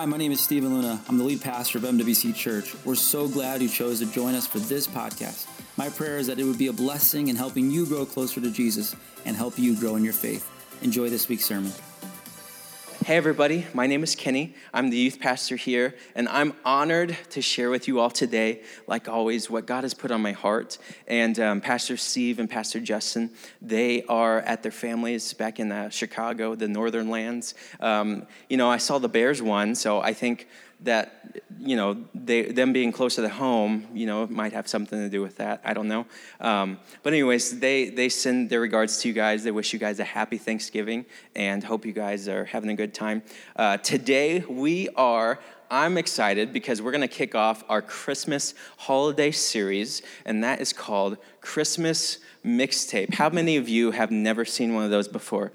Hi, my name is Stephen Luna. I'm the lead pastor of MWC Church. We're so glad you chose to join us for this podcast. My prayer is that it would be a blessing in helping you grow closer to Jesus and help you grow in your faith. Enjoy this week's sermon. Hey, everybody, my name is Kenny. I'm the youth pastor here, and I'm honored to share with you all today, like always, what God has put on my heart. And um, Pastor Steve and Pastor Justin, they are at their families back in uh, Chicago, the northern lands. Um, you know, I saw the Bears won, so I think that you know they, them being closer to home you know might have something to do with that i don't know um, but anyways they they send their regards to you guys they wish you guys a happy thanksgiving and hope you guys are having a good time uh, today we are I'm excited because we're going to kick off our Christmas holiday series, and that is called Christmas Mixtape. How many of you have never seen one of those before?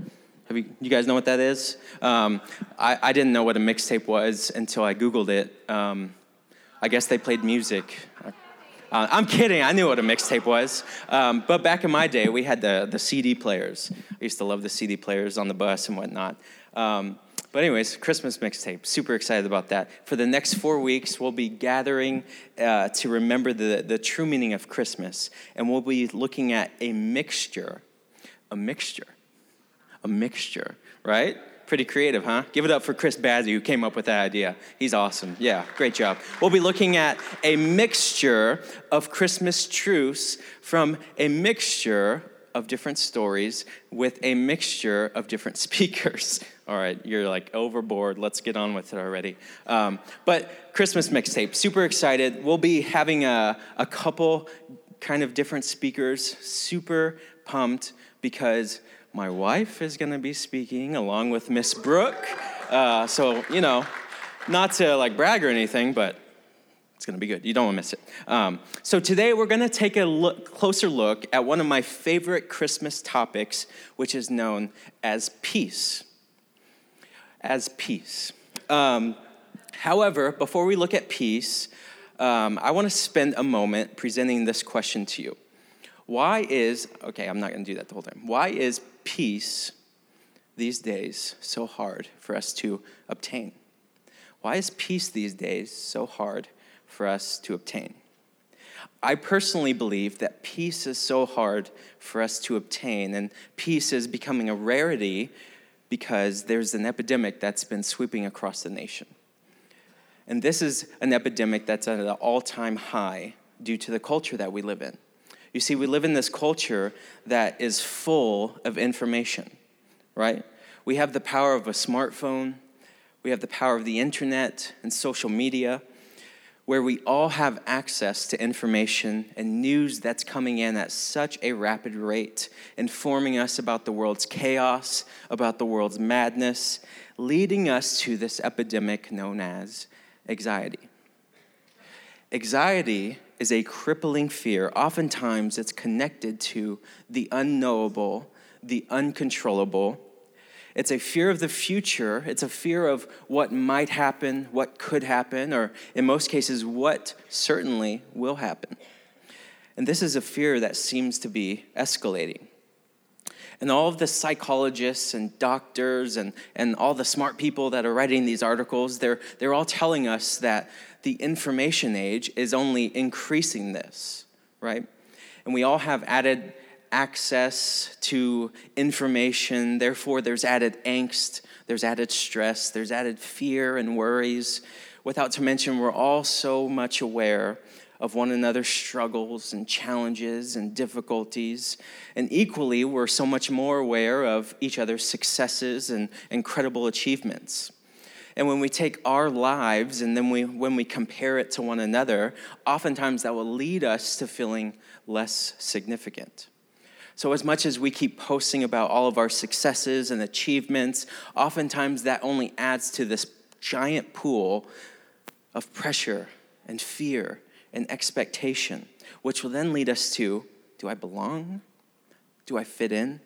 Have you, you guys know what that is? Um, I, I didn't know what a mixtape was until I Googled it. Um, I guess they played music. Uh, I'm kidding. I knew what a mixtape was. Um, but back in my day, we had the, the CD players. I used to love the CD players on the bus and whatnot. Um, but, anyways, Christmas mixtape. Super excited about that. For the next four weeks, we'll be gathering uh, to remember the, the true meaning of Christmas. And we'll be looking at a mixture, a mixture a mixture, right? Pretty creative, huh? Give it up for Chris Bazzi, who came up with that idea. He's awesome. Yeah, great job. We'll be looking at a mixture of Christmas truths from a mixture of different stories with a mixture of different speakers. All right, you're like overboard. Let's get on with it already. Um, but Christmas mixtape, super excited. We'll be having a, a couple kind of different speakers, super pumped because my wife is going to be speaking along with Miss Brooke. Uh, so, you know, not to like brag or anything, but it's going to be good. You don't want to miss it. Um, so, today we're going to take a look, closer look at one of my favorite Christmas topics, which is known as peace. As peace. Um, however, before we look at peace, um, I want to spend a moment presenting this question to you. Why is, okay, I'm not going to do that the whole time. Why is peace these days so hard for us to obtain? Why is peace these days so hard for us to obtain? I personally believe that peace is so hard for us to obtain, and peace is becoming a rarity because there's an epidemic that's been sweeping across the nation. And this is an epidemic that's at an all time high due to the culture that we live in. You see, we live in this culture that is full of information, right? We have the power of a smartphone, we have the power of the internet and social media, where we all have access to information and news that's coming in at such a rapid rate, informing us about the world's chaos, about the world's madness, leading us to this epidemic known as anxiety. Anxiety is a crippling fear. Oftentimes, it's connected to the unknowable, the uncontrollable. It's a fear of the future. It's a fear of what might happen, what could happen, or in most cases, what certainly will happen. And this is a fear that seems to be escalating. And all of the psychologists and doctors and, and all the smart people that are writing these articles, they're, they're all telling us that the information age is only increasing this, right? And we all have added access to information, therefore, there's added angst, there's added stress, there's added fear and worries. Without to mention, we're all so much aware of one another's struggles and challenges and difficulties. And equally, we're so much more aware of each other's successes and incredible achievements. And when we take our lives and then we, when we compare it to one another, oftentimes that will lead us to feeling less significant. So, as much as we keep posting about all of our successes and achievements, oftentimes that only adds to this giant pool of pressure and fear and expectation, which will then lead us to do I belong? Do I fit in?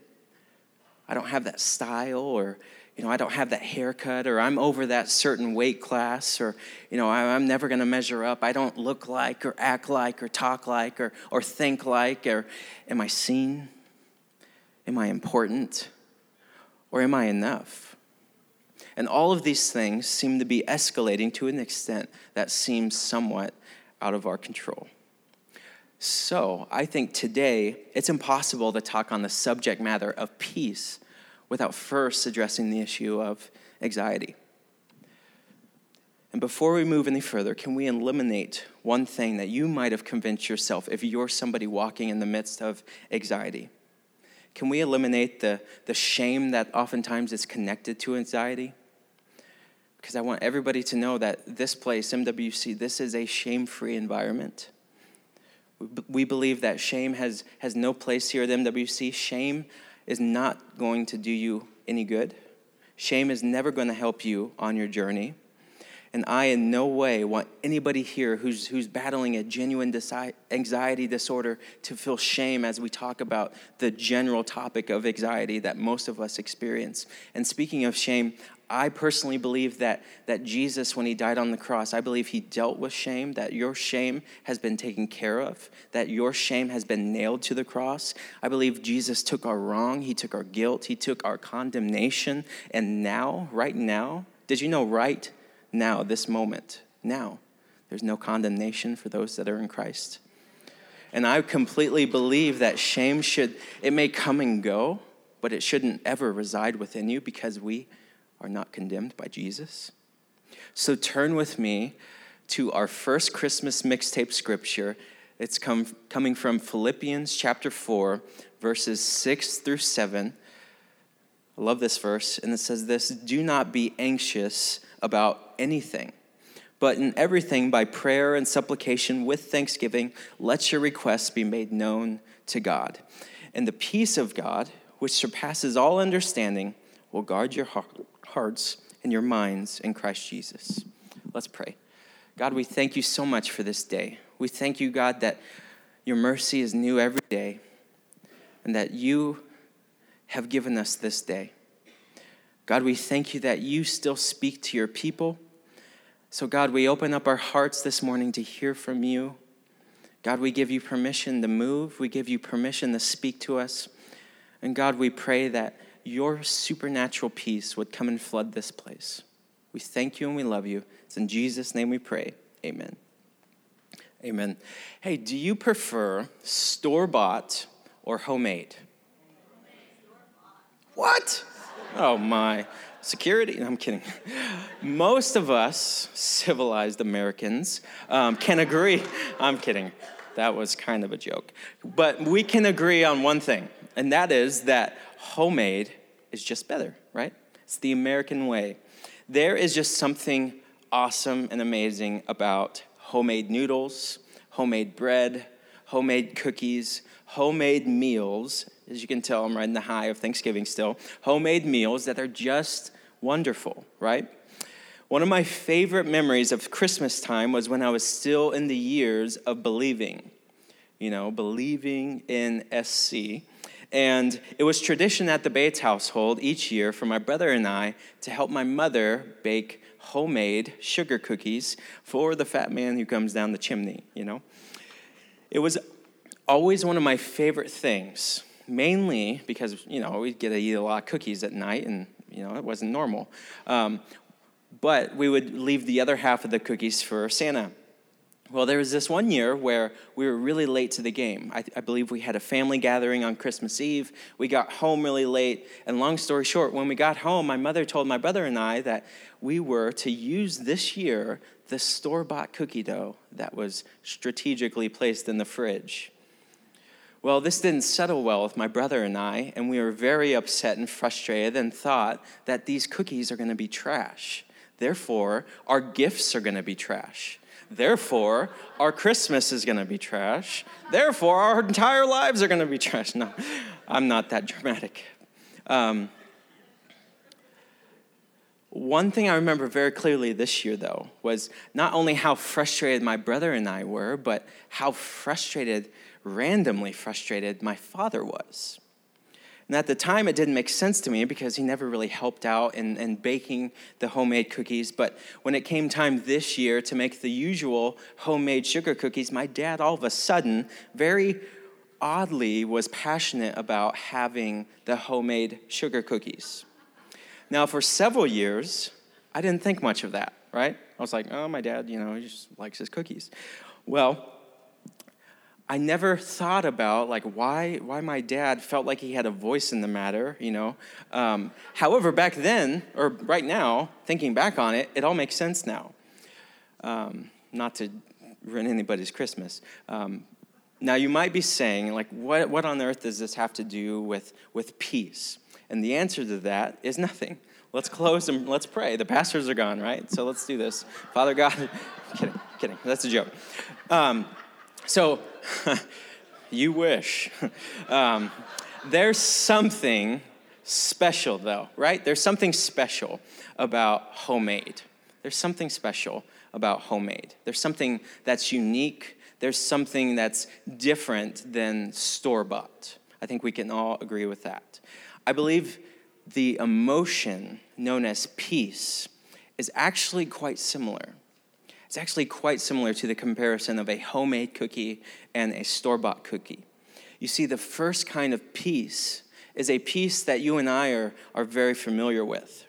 I don't have that style or you know, I don't have that haircut, or I'm over that certain weight class, or, you know, I'm never going to measure up. I don't look like, or act like, or talk like, or, or think like, or am I seen? Am I important? Or am I enough? And all of these things seem to be escalating to an extent that seems somewhat out of our control. So, I think today it's impossible to talk on the subject matter of peace without first addressing the issue of anxiety. And before we move any further, can we eliminate one thing that you might have convinced yourself if you're somebody walking in the midst of anxiety? Can we eliminate the, the shame that oftentimes is connected to anxiety? Because I want everybody to know that this place, MWC, this is a shame free environment. We believe that shame has, has no place here at MWC. Shame is not going to do you any good. Shame is never going to help you on your journey. And I, in no way, want anybody here who's, who's battling a genuine anxiety disorder to feel shame as we talk about the general topic of anxiety that most of us experience. And speaking of shame, I personally believe that, that Jesus, when he died on the cross, I believe he dealt with shame, that your shame has been taken care of, that your shame has been nailed to the cross. I believe Jesus took our wrong, he took our guilt, he took our condemnation. And now, right now, did you know right now, this moment, now, there's no condemnation for those that are in Christ. And I completely believe that shame should, it may come and go, but it shouldn't ever reside within you because we are not condemned by Jesus. So turn with me to our first Christmas mixtape scripture. It's come, coming from Philippians chapter 4, verses 6 through 7. I love this verse, and it says this Do not be anxious about anything. But in everything, by prayer and supplication with thanksgiving, let your requests be made known to God. And the peace of God, which surpasses all understanding, will guard your hearts and your minds in Christ Jesus. Let's pray. God, we thank you so much for this day. We thank you, God, that your mercy is new every day and that you have given us this day. God, we thank you that you still speak to your people. So, God, we open up our hearts this morning to hear from you. God, we give you permission to move. We give you permission to speak to us. And God, we pray that your supernatural peace would come and flood this place. We thank you and we love you. It's in Jesus' name we pray. Amen. Amen. Hey, do you prefer store bought or homemade? What? Oh my. Security? No, I'm kidding. Most of us, civilized Americans, um, can agree. I'm kidding. That was kind of a joke. But we can agree on one thing, and that is that homemade is just better, right? It's the American way. There is just something awesome and amazing about homemade noodles, homemade bread, homemade cookies, homemade meals as you can tell, I'm riding the high of Thanksgiving still. Homemade meals that are just wonderful, right? One of my favorite memories of Christmas time was when I was still in the years of believing, you know, believing in SC. And it was tradition at the Bates household each year for my brother and I to help my mother bake homemade sugar cookies for the fat man who comes down the chimney, you know. It was always one of my favorite things mainly because, you know, we'd get to eat a lot of cookies at night and, you know, it wasn't normal. Um, but we would leave the other half of the cookies for Santa. Well, there was this one year where we were really late to the game. I, I, believe we had a family gathering on Christmas Eve. We got home really late. And long story short, when we got home, my mother told my brother and I that we were to use this year the store bought cookie dough that was strategically placed in the fridge. Well, this didn't settle well with my brother and I, and we were very upset and frustrated and thought that these cookies are going to be trash. Therefore, our gifts are going to be trash. Therefore, our Christmas is going to be trash. Therefore, our entire lives are going to be trash. No, I'm not that dramatic. Um, one thing I remember very clearly this year, though, was not only how frustrated my brother and I were, but how frustrated randomly frustrated my father was. And at the time, it didn't make sense to me because he never really helped out in, in, baking the homemade cookies. But when it came time this year to make the usual homemade sugar cookies, my dad all of a sudden, very oddly, was passionate about having the homemade sugar cookies. Now, for several years, I didn't think much of that, right? I was like, oh, my dad, you know, he just likes his cookies. Well, I never thought about like why why my dad felt like he had a voice in the matter, you know. Um, however, back then or right now, thinking back on it, it all makes sense now. Um, not to ruin anybody's Christmas. Um, now you might be saying like, what what on earth does this have to do with with peace? And the answer to that is nothing. Let's close and let's pray. The pastors are gone, right? So let's do this. Father God, kidding, kidding. That's a joke. So, you wish. Um, there's something special, though, right? There's something special about homemade. There's something special about homemade. There's something that's unique. There's something that's different than store bought. I think we can all agree with that. I believe the emotion known as peace is actually quite similar it's actually quite similar to the comparison of a homemade cookie and a store bought cookie. You see, the first kind of peace is a peace that you and I are, are very familiar with.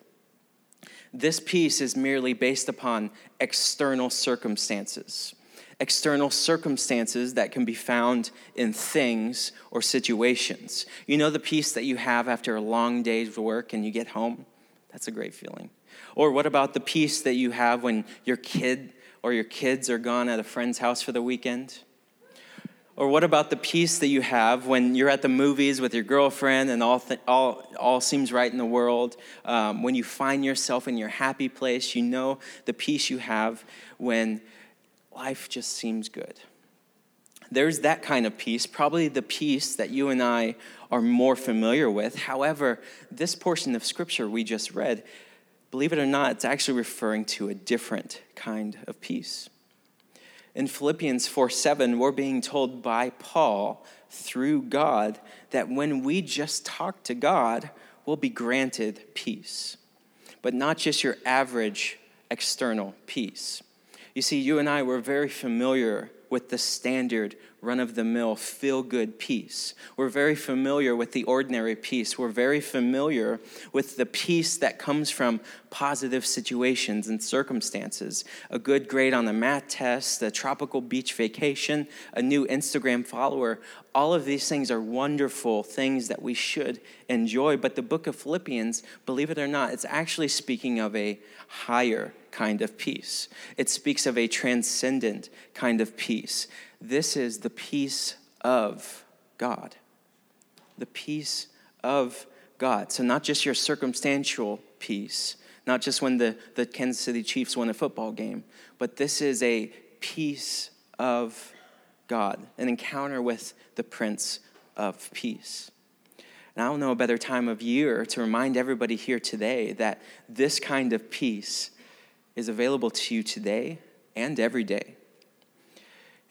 This peace is merely based upon external circumstances. External circumstances that can be found in things or situations. You know the peace that you have after a long day's work and you get home? That's a great feeling. Or what about the peace that you have when your kid or your kids are gone at a friend's house for the weekend? Or what about the peace that you have when you're at the movies with your girlfriend and all, th- all, all seems right in the world? Um, when you find yourself in your happy place, you know the peace you have when life just seems good. There's that kind of peace, probably the peace that you and I are more familiar with. However, this portion of scripture we just read believe it or not, it's actually referring to a different kind of peace. In Philippians 4 7, we're being told by Paul through God that when we just talk to God, we'll be granted peace. But not just your average external peace. You see, you and I were very familiar with the standard run of the mill, feel good peace. We're very familiar with the ordinary peace. We're very familiar with the peace that comes from positive situations and circumstances. A good grade on the math test, a tropical beach vacation, a new Instagram follower. All of these things are wonderful things that we should enjoy. But the book of Philippians, believe it or not, it's actually speaking of a higher kind of peace. It speaks of a transcendent kind of peace this is the peace of God. The peace of God. So, not just your circumstantial peace, not just when the, the Kansas City Chiefs won a football game, but this is a peace of God, an encounter with the Prince of Peace. And I don't know a better time of year to remind everybody here today that this kind of peace is available to you today and every day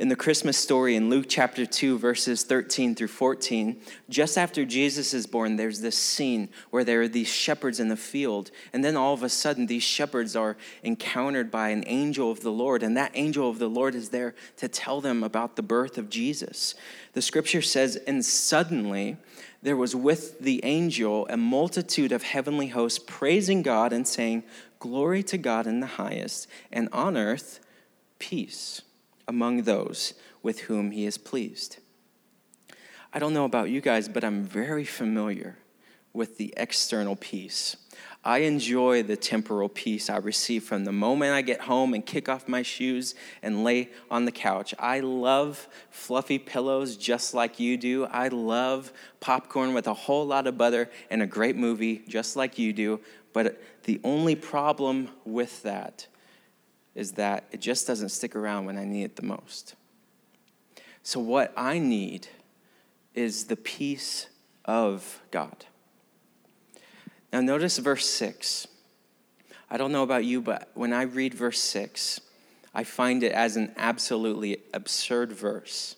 in the Christmas story in Luke chapter 2, verses 13 through 14, just after Jesus is born, there's this scene where there are these shepherds in the field. And then all of a sudden, these shepherds are encountered by an angel of the Lord. And that angel of the Lord is there to tell them about the birth of Jesus. The scripture says, And suddenly there was with the angel a multitude of heavenly hosts praising God and saying, Glory to God in the highest, and on earth, peace among those with whom he is pleased. I don't know about you guys, but I'm very familiar with the external peace. I enjoy the temporal peace I receive from the moment I get home and kick off my shoes and lay on the couch. I love fluffy pillows just like you do. I love popcorn with a whole lot of butter and a great movie just like you do. But the only problem with that is that it just doesn't stick around when I need it the most. So, what I need is the peace of God. Now, notice verse 6. I don't know about you, but when I read verse 6, I find it as an absolutely absurd verse.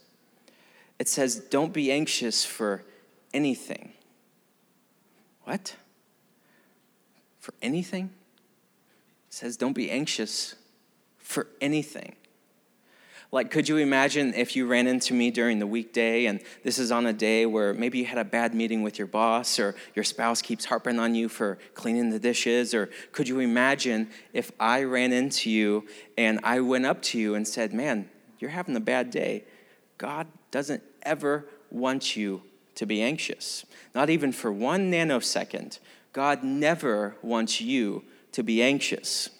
It says, Don't be anxious for anything. What? For anything? It says, Don't be anxious for anything. Like, could you imagine if you ran into me during the weekday and this is on a day where maybe you had a bad meeting with your boss or your spouse keeps harping on you for cleaning the dishes? Or could you imagine if I ran into you and I went up to you and said, Man, you're having a bad day? God doesn't ever want you to be anxious, not even for one nanosecond. God never wants you to be anxious.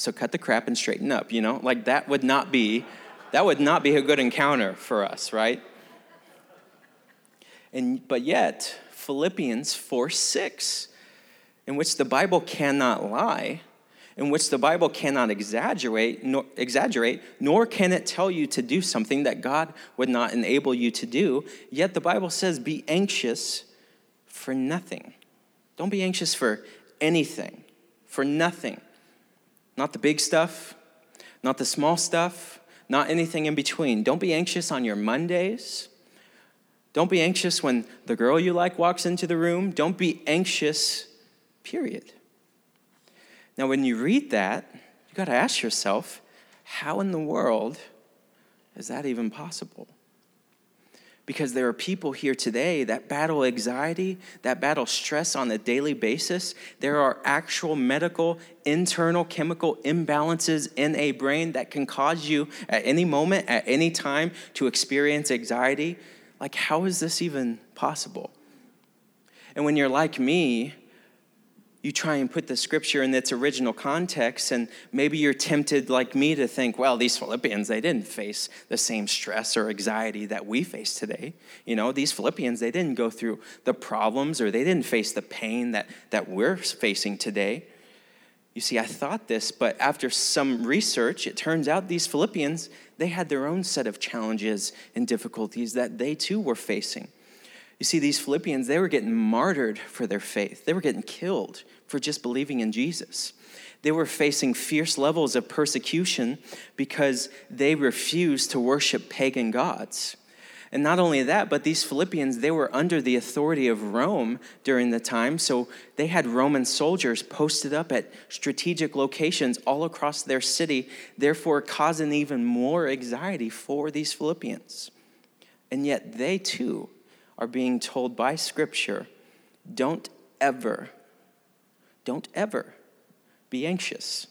So cut the crap and straighten up, you know? Like that would not be that would not be a good encounter for us, right? And, but yet, Philippians 4 6, in which the Bible cannot lie, in which the Bible cannot exaggerate nor, exaggerate, nor can it tell you to do something that God would not enable you to do. Yet the Bible says, be anxious for nothing. Don't be anxious for anything, for nothing. Not the big stuff, not the small stuff, not anything in between. Don't be anxious on your Mondays. Don't be anxious when the girl you like walks into the room. Don't be anxious, period. Now, when you read that, you got to ask yourself, how in the world is that even possible? Because there are people here today that battle anxiety, that battle stress on a daily basis. There are actual medical, internal chemical imbalances in a brain that can cause you at any moment, at any time, to experience anxiety. Like, how is this even possible? And when you're like me, you try and put the scripture in its original context, and maybe you're tempted, like me, to think, well, these Philippians, they didn't face the same stress or anxiety that we face today. You know, these Philippians, they didn't go through the problems or they didn't face the pain that, that we're facing today. You see, I thought this, but after some research, it turns out these Philippians, they had their own set of challenges and difficulties that they too were facing. You see, these Philippians, they were getting martyred for their faith, they were getting killed for just believing in Jesus. They were facing fierce levels of persecution because they refused to worship pagan gods. And not only that, but these Philippians, they were under the authority of Rome during the time. So they had Roman soldiers posted up at strategic locations all across their city, therefore causing even more anxiety for these Philippians. And yet they too are being told by Scripture don't ever, don't ever be anxious.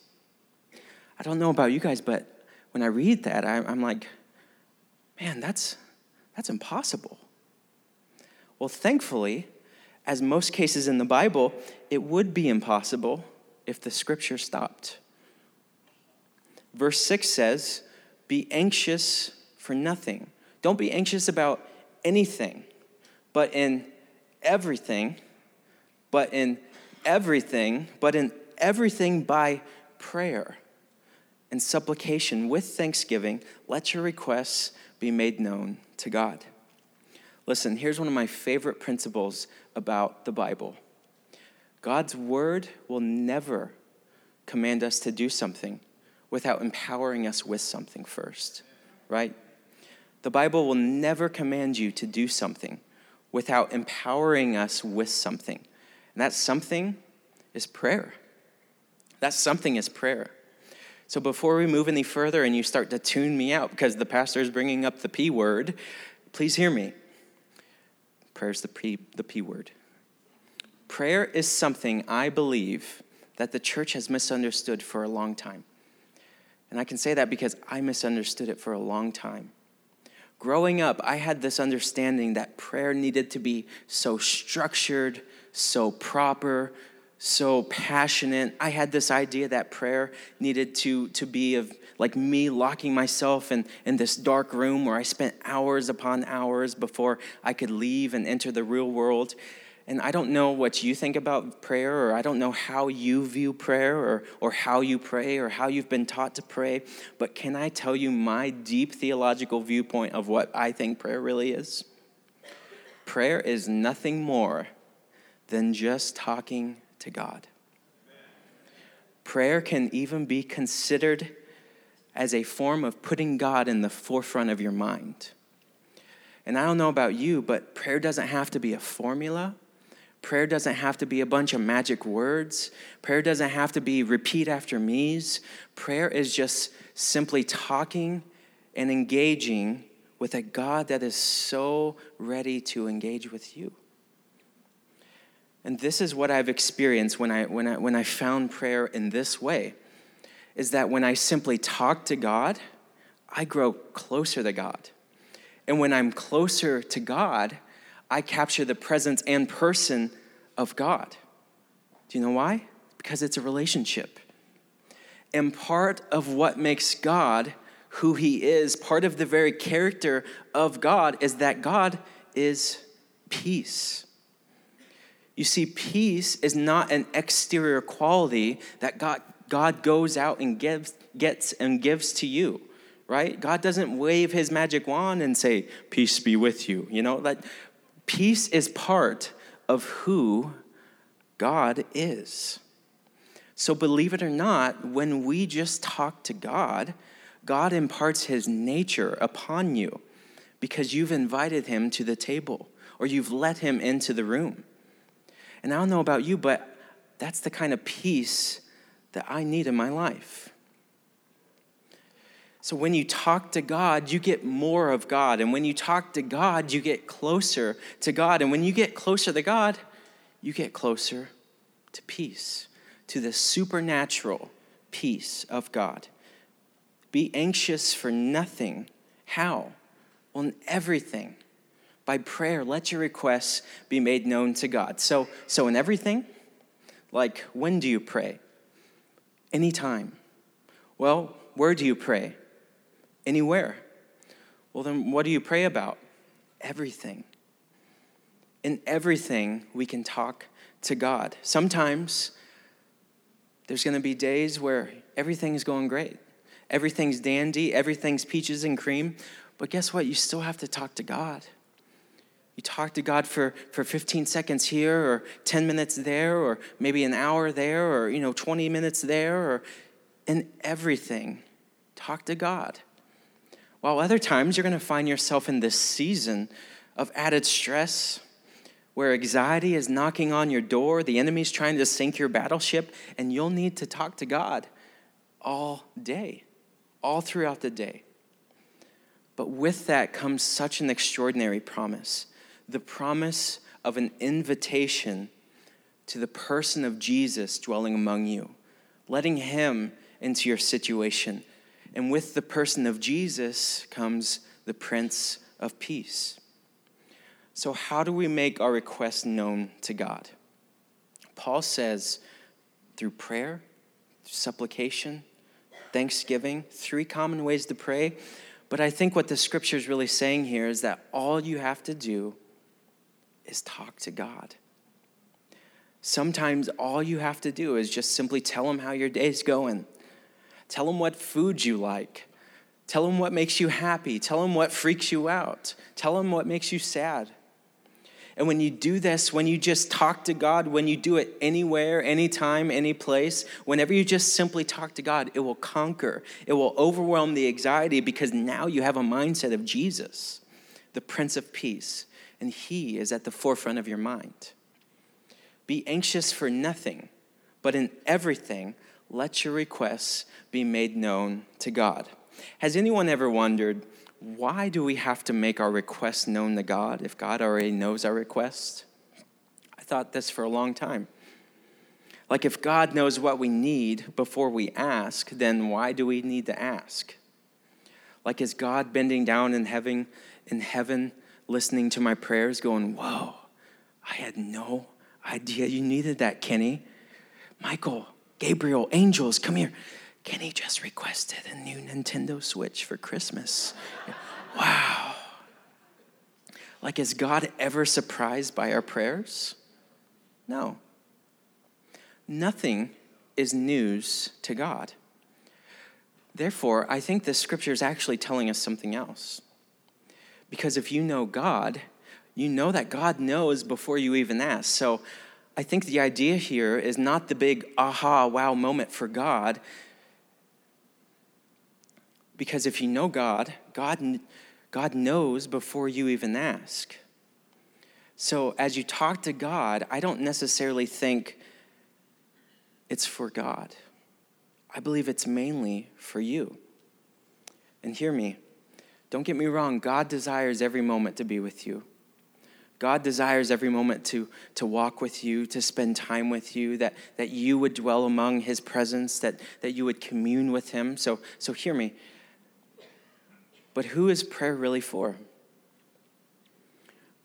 I don't know about you guys, but when I read that, I'm like, man, that's, that's impossible. Well, thankfully, as most cases in the Bible, it would be impossible if the scripture stopped. Verse 6 says, Be anxious for nothing. Don't be anxious about anything but in everything, but in everything, but in everything by prayer and supplication with thanksgiving, let your requests be made known to God. Listen, here's one of my favorite principles about the Bible God's word will never command us to do something without empowering us with something first, right? The Bible will never command you to do something without empowering us with something. And that something is prayer. That something is prayer. So before we move any further and you start to tune me out because the pastor is bringing up the P word, please hear me. Prayer is the P, the P word. Prayer is something I believe that the church has misunderstood for a long time. And I can say that because I misunderstood it for a long time. Growing up, I had this understanding that prayer needed to be so structured, so proper, so passionate. I had this idea that prayer needed to, to be of like me locking myself in, in this dark room where I spent hours upon hours before I could leave and enter the real world. And I don't know what you think about prayer, or I don't know how you view prayer, or, or how you pray, or how you've been taught to pray, but can I tell you my deep theological viewpoint of what I think prayer really is? Prayer is nothing more than just talking to God. Prayer can even be considered as a form of putting God in the forefront of your mind. And I don't know about you, but prayer doesn't have to be a formula. Prayer doesn't have to be a bunch of magic words. Prayer doesn't have to be repeat after me's. Prayer is just simply talking and engaging with a God that is so ready to engage with you. And this is what I've experienced when I, when I, when I found prayer in this way is that when I simply talk to God, I grow closer to God. And when I'm closer to God, I capture the presence and person of God. Do you know why? Because it's a relationship. And part of what makes God who he is, part of the very character of God, is that God is peace. You see, peace is not an exterior quality that God, God goes out and gives, gets and gives to you, right? God doesn't wave his magic wand and say, Peace be with you. You know, that peace is part of who God is. So, believe it or not, when we just talk to God, God imparts his nature upon you because you've invited him to the table or you've let him into the room. And I don't know about you, but that's the kind of peace that I need in my life. So when you talk to God, you get more of God. And when you talk to God, you get closer to God. And when you get closer to God, you get closer to peace to the supernatural peace of God. Be anxious for nothing. How? Well, in everything. By prayer, let your requests be made known to God. So, so in everything, like when do you pray? Anytime. Well, where do you pray? Anywhere. Well, then what do you pray about? Everything. In everything, we can talk to God. Sometimes there's going to be days where everything's going great. Everything's dandy, everything's peaches and cream. But guess what? You still have to talk to God. You talk to God for, for 15 seconds here or 10 minutes there or maybe an hour there or you know 20 minutes there or in everything. Talk to God. While other times you're going to find yourself in this season of added stress, where anxiety is knocking on your door, the enemy's trying to sink your battleship, and you'll need to talk to God all day, all throughout the day. But with that comes such an extraordinary promise the promise of an invitation to the person of Jesus dwelling among you, letting him into your situation. And with the person of Jesus comes the Prince of Peace. So, how do we make our requests known to God? Paul says through prayer, supplication, thanksgiving, three common ways to pray. But I think what the scripture is really saying here is that all you have to do is talk to God. Sometimes all you have to do is just simply tell him how your day's going. Tell him what food you like. Tell him what makes you happy. Tell him what freaks you out. Tell him what makes you sad. And when you do this, when you just talk to God, when you do it anywhere, anytime, any place, whenever you just simply talk to God, it will conquer. It will overwhelm the anxiety because now you have a mindset of Jesus, the Prince of Peace, and He is at the forefront of your mind. Be anxious for nothing, but in everything, let your requests be made known to God. Has anyone ever wondered, why do we have to make our requests known to God if God already knows our request? I thought this for a long time. Like, if God knows what we need before we ask, then why do we need to ask? Like, is God bending down in heaven, in heaven, listening to my prayers, going, Whoa, I had no idea you needed that, Kenny. Michael, Gabriel, angels, come here. Kenny just requested a new Nintendo Switch for Christmas. wow. Like, is God ever surprised by our prayers? No. Nothing is news to God. Therefore, I think this scripture is actually telling us something else. Because if you know God, you know that God knows before you even ask. So I think the idea here is not the big aha, wow moment for God. Because if you know God, God, God knows before you even ask. So as you talk to God, I don't necessarily think it's for God. I believe it's mainly for you. And hear me, Don't get me wrong, God desires every moment to be with you. God desires every moment to, to walk with you, to spend time with you, that, that you would dwell among his presence, that, that you would commune with him. So, so hear me. But who is prayer really for?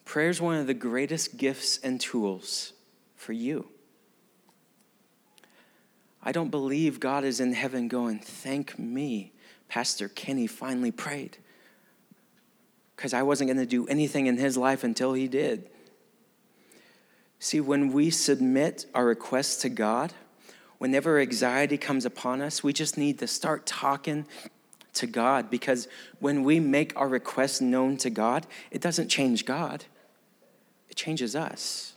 Prayer is one of the greatest gifts and tools for you. I don't believe God is in heaven going, Thank me. Pastor Kenny finally prayed because I wasn't going to do anything in his life until he did. See, when we submit our requests to God, whenever anxiety comes upon us, we just need to start talking to God because when we make our requests known to God, it doesn't change God, it changes us.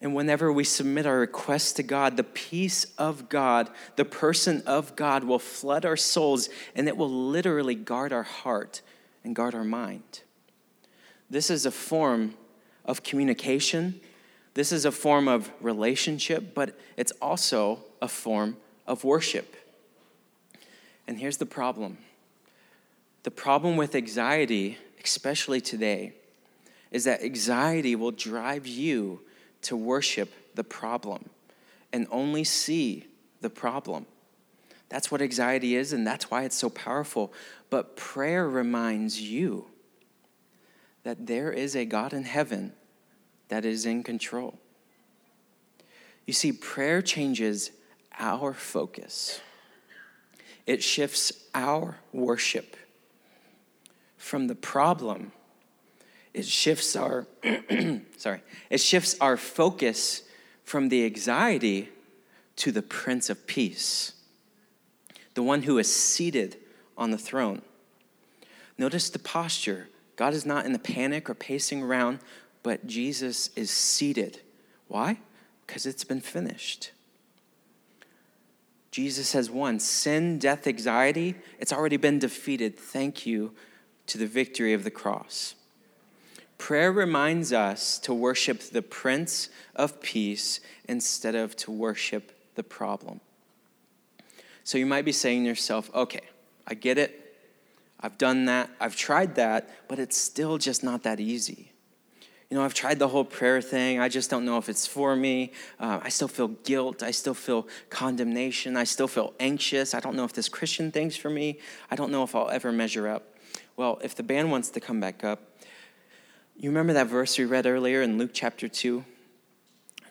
And whenever we submit our requests to God, the peace of God, the person of God will flood our souls and it will literally guard our heart and guard our mind. This is a form of communication. This is a form of relationship, but it's also a form of worship. And here's the problem the problem with anxiety, especially today, is that anxiety will drive you to worship the problem and only see the problem. That's what anxiety is, and that's why it's so powerful. But prayer reminds you that there is a God in heaven that is in control. You see, prayer changes our focus, it shifts our worship from the problem. It shifts our sorry, it shifts our focus from the anxiety to the Prince of Peace, the one who is seated on the throne. Notice the posture. God is not in a panic or pacing around, but Jesus is seated. Why? Because it's been finished. Jesus has won sin, death, anxiety. It's already been defeated. Thank you to the victory of the cross. Prayer reminds us to worship the Prince of Peace instead of to worship the problem. So you might be saying to yourself, okay, I get it. I've done that. I've tried that, but it's still just not that easy. You know, I've tried the whole prayer thing. I just don't know if it's for me. Uh, I still feel guilt. I still feel condemnation. I still feel anxious. I don't know if this Christian thing's for me. I don't know if I'll ever measure up. Well, if the band wants to come back up, you remember that verse we read earlier in Luke chapter 2?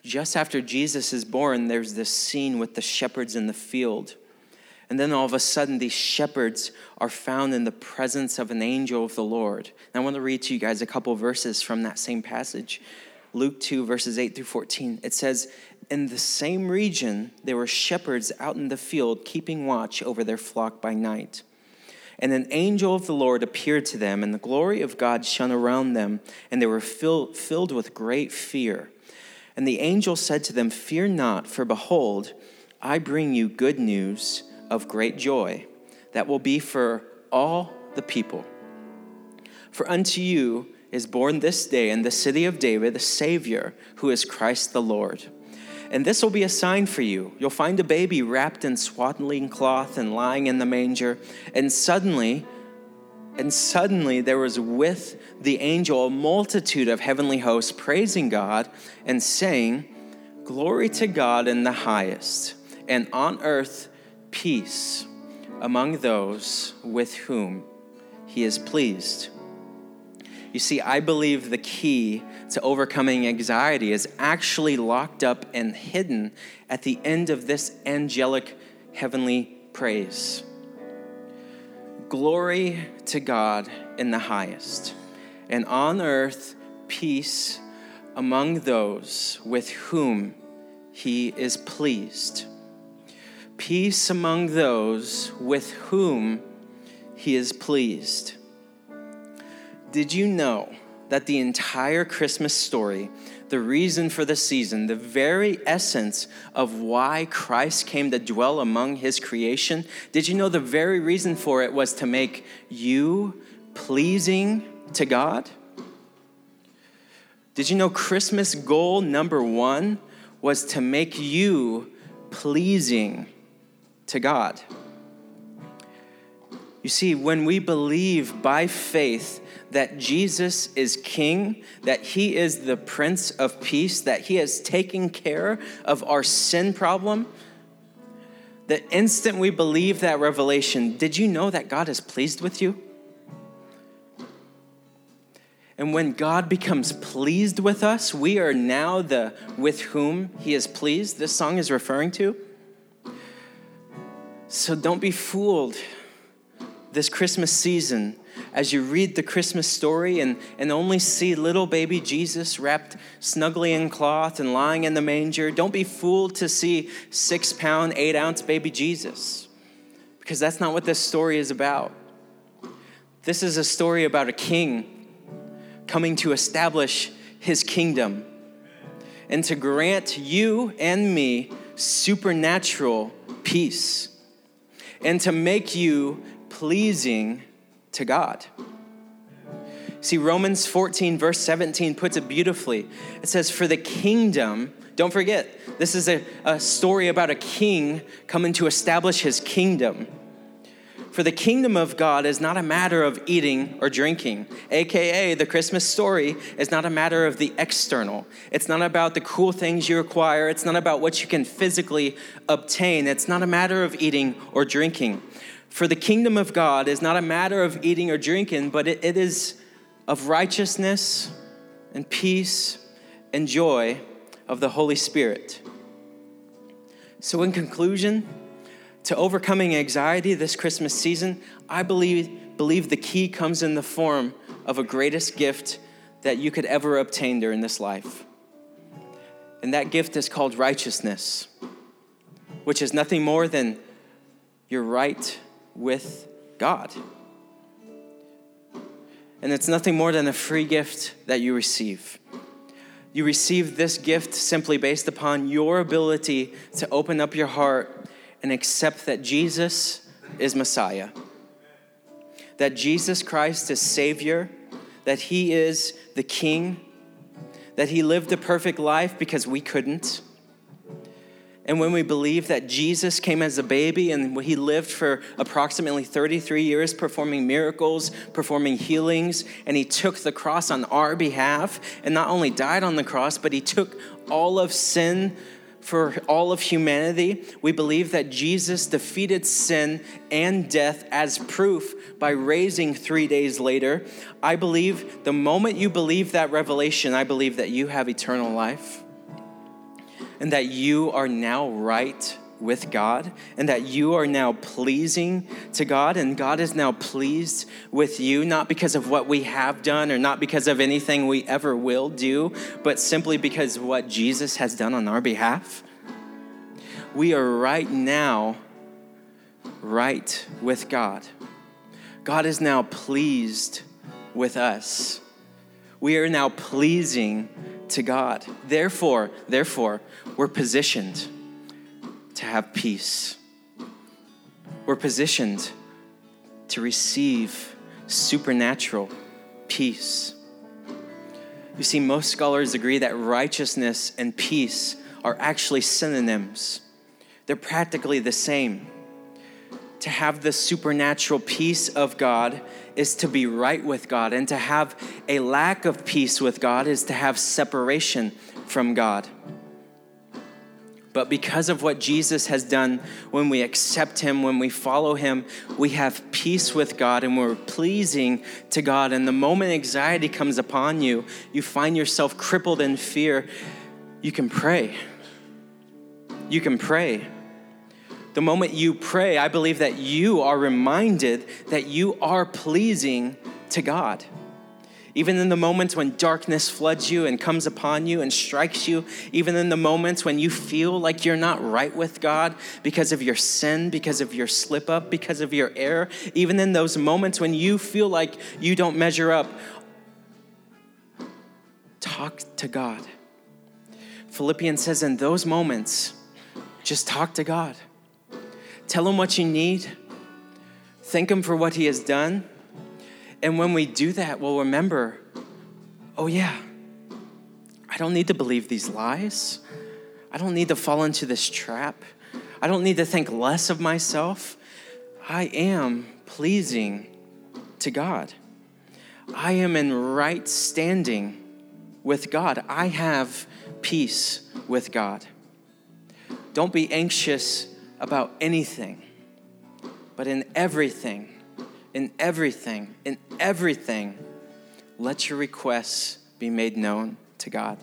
Just after Jesus is born, there's this scene with the shepherds in the field and then all of a sudden, these shepherds are found in the presence of an angel of the Lord. And I want to read to you guys a couple verses from that same passage. Luke 2, verses 8 through 14. It says, In the same region, there were shepherds out in the field keeping watch over their flock by night. And an angel of the Lord appeared to them, and the glory of God shone around them, and they were fill, filled with great fear. And the angel said to them, Fear not, for behold, I bring you good news of great joy that will be for all the people. For unto you is born this day in the city of David a Savior who is Christ the Lord. And this will be a sign for you. You'll find a baby wrapped in swaddling cloth and lying in the manger. And suddenly, and suddenly there was with the angel a multitude of heavenly hosts praising God and saying, Glory to God in the highest, and on earth peace among those with whom he is pleased. You see, I believe the key to overcoming anxiety is actually locked up and hidden at the end of this angelic heavenly praise. Glory to God in the highest, and on earth peace among those with whom he is pleased peace among those with whom he is pleased. Did you know that the entire Christmas story, the reason for the season, the very essence of why Christ came to dwell among his creation, did you know the very reason for it was to make you pleasing to God? Did you know Christmas goal number one was to make you pleasing to God. You see, when we believe by faith that Jesus is King, that He is the Prince of Peace, that He has taken care of our sin problem, the instant we believe that revelation, did you know that God is pleased with you? And when God becomes pleased with us, we are now the with whom he is pleased. This song is referring to. So don't be fooled this Christmas season as you read the Christmas story and, and only see little baby Jesus wrapped snugly in cloth and lying in the manger. Don't be fooled to see six pound, eight ounce baby Jesus, because that's not what this story is about. This is a story about a king coming to establish his kingdom and to grant you and me supernatural peace and to make you pleasing to God. See, Romans 14, verse 17 puts it beautifully. It says, For the kingdom, don't forget, this is a, a story about a king coming to establish his kingdom. For the kingdom of God is not a matter of eating or drinking, aka the Christmas story is not a matter of the external. It's not about the cool things you acquire, it's not about what you can physically obtain. It's not a matter of eating or drinking. For the kingdom of God is not a matter of eating or drinking, but it, it is of righteousness and peace and joy of the Holy Spirit. So, in conclusion, to overcoming anxiety this Christmas season, I believe, believe the key comes in the form of a greatest gift that you could ever obtain during this life. And that gift is called righteousness, which is nothing more than your right with God. And it's nothing more than a free gift that you receive. You receive this gift simply based upon your ability to open up your heart and accept that Jesus is Messiah, that Jesus Christ is Savior, that He is the King, that He lived a perfect life because we couldn't. And when we believe that Jesus came as a baby and he lived for approximately 33 years performing miracles, performing healings, and he took the cross on our behalf and not only died on the cross, but he took all of sin for all of humanity, we believe that Jesus defeated sin and death as proof by raising three days later. I believe the moment you believe that revelation, I believe that you have eternal life and that you are now right with God and that you are now pleasing to God and God is now pleased with you, not because of what we have done or not because of anything we ever will do, but simply because of what Jesus has done on our behalf. We are right now right with God. God is now pleased with us. We are now pleasing to God. Therefore, therefore, we're positioned to have peace. We're positioned to receive supernatural peace. You see, most scholars agree that righteousness and peace are actually synonyms, they're practically the same. To have the supernatural peace of God is to be right with God, and to have a lack of peace with God is to have separation from God. But because of what Jesus has done, when we accept Him, when we follow Him, we have peace with God and we're pleasing to God. And the moment anxiety comes upon you, you find yourself crippled in fear, you can pray. You can pray. The moment you pray, I believe that you are reminded that you are pleasing to God. Even in the moments when darkness floods you and comes upon you and strikes you, even in the moments when you feel like you're not right with God because of your sin, because of your slip up, because of your error, even in those moments when you feel like you don't measure up, talk to God. Philippians says, in those moments, just talk to God. Tell Him what you need, thank Him for what He has done and when we do that, we'll remember oh, yeah, I don't need to believe these lies. I don't need to fall into this trap. I don't need to think less of myself. I am pleasing to God. I am in right standing with God. I have peace with God. Don't be anxious about anything, but in everything, in everything, in everything, let your requests be made known to God.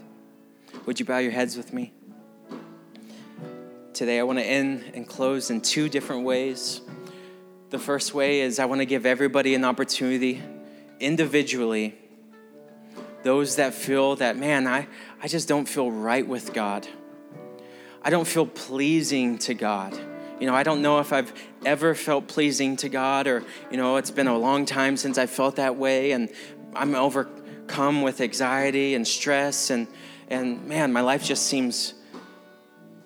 Would you bow your heads with me? Today, I want to end and close in two different ways. The first way is I want to give everybody an opportunity individually, those that feel that, man, I, I just don't feel right with God. I don't feel pleasing to God. You know, I don't know if I've ever felt pleasing to God or, you know, it's been a long time since I felt that way and I'm overcome with anxiety and stress and and man, my life just seems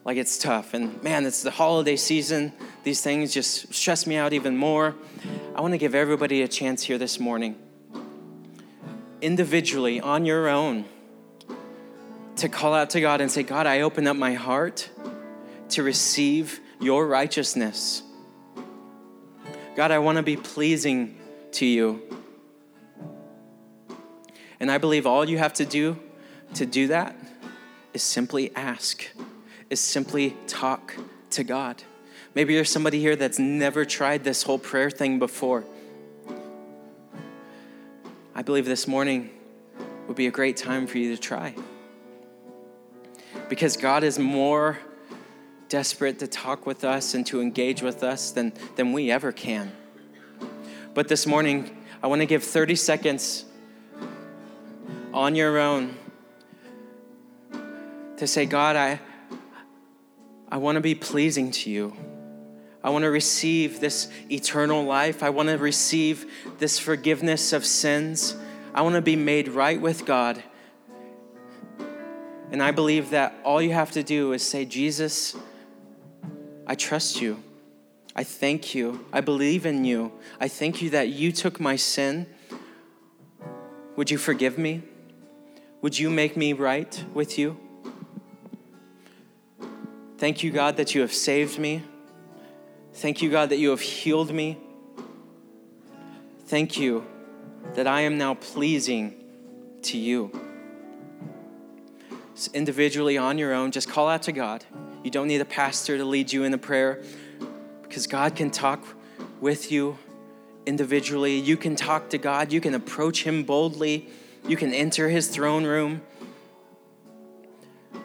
like it's tough. And man, it's the holiday season. These things just stress me out even more. I want to give everybody a chance here this morning, individually, on your own, to call out to God and say, God, I open up my heart to receive your righteousness. God, I want to be pleasing to you. And I believe all you have to do to do that is simply ask, is simply talk to God. Maybe you're somebody here that's never tried this whole prayer thing before. I believe this morning would be a great time for you to try. Because God is more desperate to talk with us and to engage with us than, than we ever can. But this morning, I want to give 30 seconds on your own to say, God, I, I want to be pleasing to you. I want to receive this eternal life. I want to receive this forgiveness of sins. I want to be made right with God. And I believe that all you have to do is say, Jesus, I trust you. I thank you. I believe in you. I thank you that you took my sin. Would you forgive me? Would you make me right with you? Thank you, God, that you have saved me. Thank you, God, that you have healed me. Thank you that I am now pleasing to you. So individually, on your own, just call out to God. You don't need a pastor to lead you in a prayer because God can talk with you individually. You can talk to God. You can approach Him boldly. You can enter His throne room.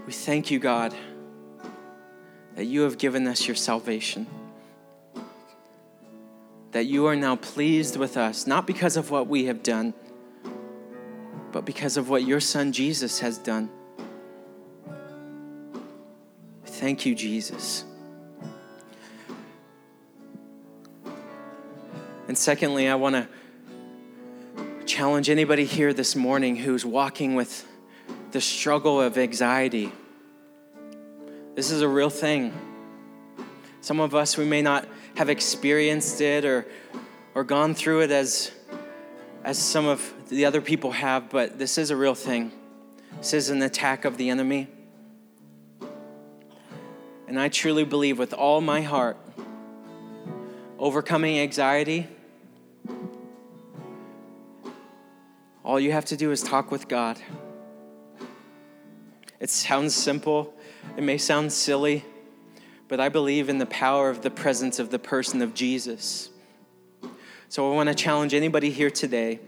We thank you, God that you have given us your salvation. That you are now pleased with us, not because of what we have done, but because of what your son Jesus has done. Thank you, Jesus. And secondly, I want to challenge anybody here this morning who's walking with the struggle of anxiety this is a real thing. Some of us, we may not have experienced it or, or gone through it as, as some of the other people have, but this is a real thing. This is an attack of the enemy. And I truly believe with all my heart, overcoming anxiety, all you have to do is talk with God. It sounds simple, it may sound silly, but I believe in the power of the presence of the person of Jesus. So I want to challenge anybody here today.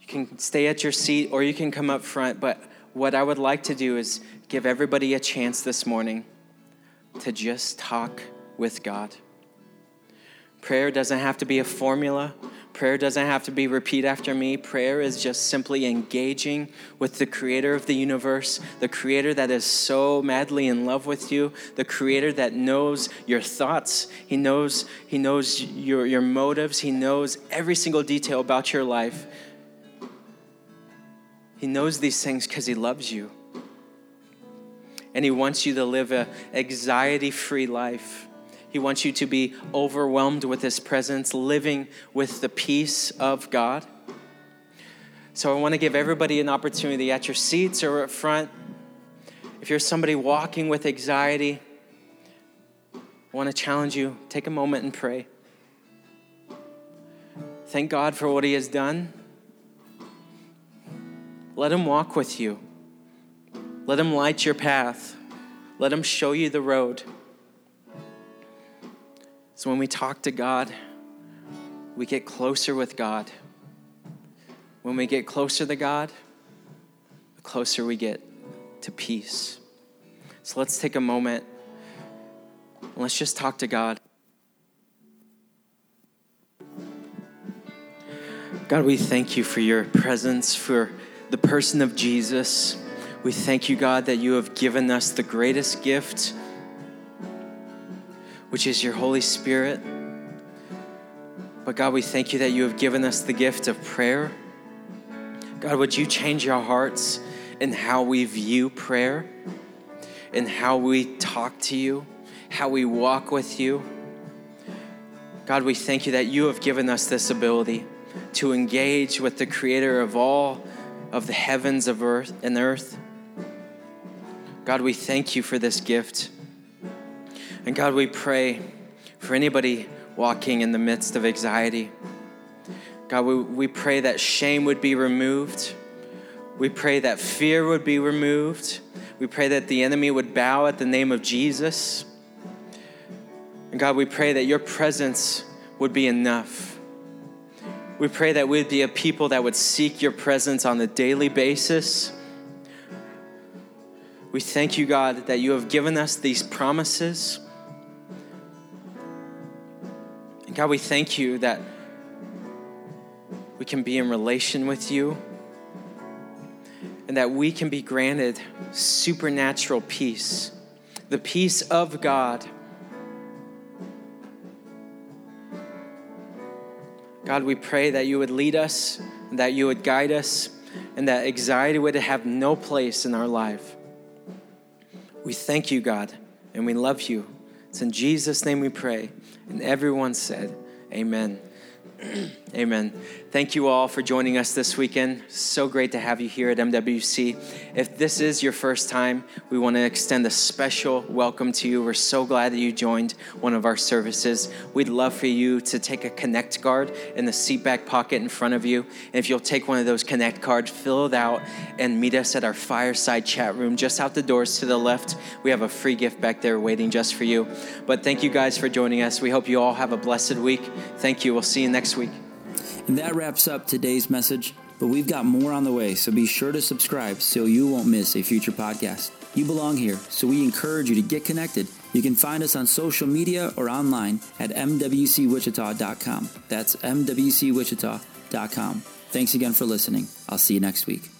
You can stay at your seat or you can come up front, but what I would like to do is give everybody a chance this morning to just talk with God. Prayer doesn't have to be a formula. Prayer doesn't have to be repeat after me. Prayer is just simply engaging with the creator of the universe, the creator that is so madly in love with you, the creator that knows your thoughts. He knows, he knows your, your motives. He knows every single detail about your life. He knows these things because he loves you. And he wants you to live an anxiety free life he wants you to be overwhelmed with His presence, living with the peace of God. So I want to give everybody an opportunity at your seats or up front. If you're somebody walking with anxiety, I want to challenge you take a moment and pray. thank God for what He has done. Let Him walk with you. Let Him light your path. Let Him show you the road. So when we talk to God, we get closer with God. When we get closer to God, the closer we get to peace. So let's take a moment and let's just talk to God. God, we thank you for your presence, for the person of Jesus. We thank you, God, that you have given us the greatest gift, which is your Holy Spirit. But God, we thank you that you have given us the gift of prayer. God, would you change our hearts in how we view prayer, in how we talk to you, how we walk with you? God, we thank you that you have given us this ability to engage with the creator of all of the heavens of earth and earth. God, we thank you for this gift. And God, we pray for anybody walking in the midst of anxiety. God, we, we pray that shame would be removed. We pray that fear would be removed. We pray that the enemy would bow at the name of Jesus. And God, we pray that your presence would be enough. We pray that we'd be a people that would seek your presence on a daily basis. We thank you, God, that you have given us these promises. And God, we thank you that we can be in relation with you and that we can be granted supernatural peace, the peace of God. God, we pray that you would lead us, that you would guide us, and that anxiety would have no place in our life. We thank you, God, and we love you. It's in Jesus' name we pray. And everyone said, Amen. Amen. Thank you all for joining us this weekend. So great to have you here at MWC. If this is your first time, we want to extend a special welcome to you. We're so glad that you joined one of our services. We'd love for you to take a Connect card in the seat back pocket in front of you. And if you'll take one of those Connect cards, fill it out, and meet us at our fireside chat room just out the doors to the left. We have a free gift back there waiting just for you. But thank you guys for joining us. We hope you all have a blessed week. Thank you. We'll see you next week. And that wraps up today's message, but we've got more on the way, so be sure to subscribe so you won't miss a future podcast. You belong here, so we encourage you to get connected. You can find us on social media or online at mwcwichita.com. That's mwcwichita.com. Thanks again for listening. I'll see you next week.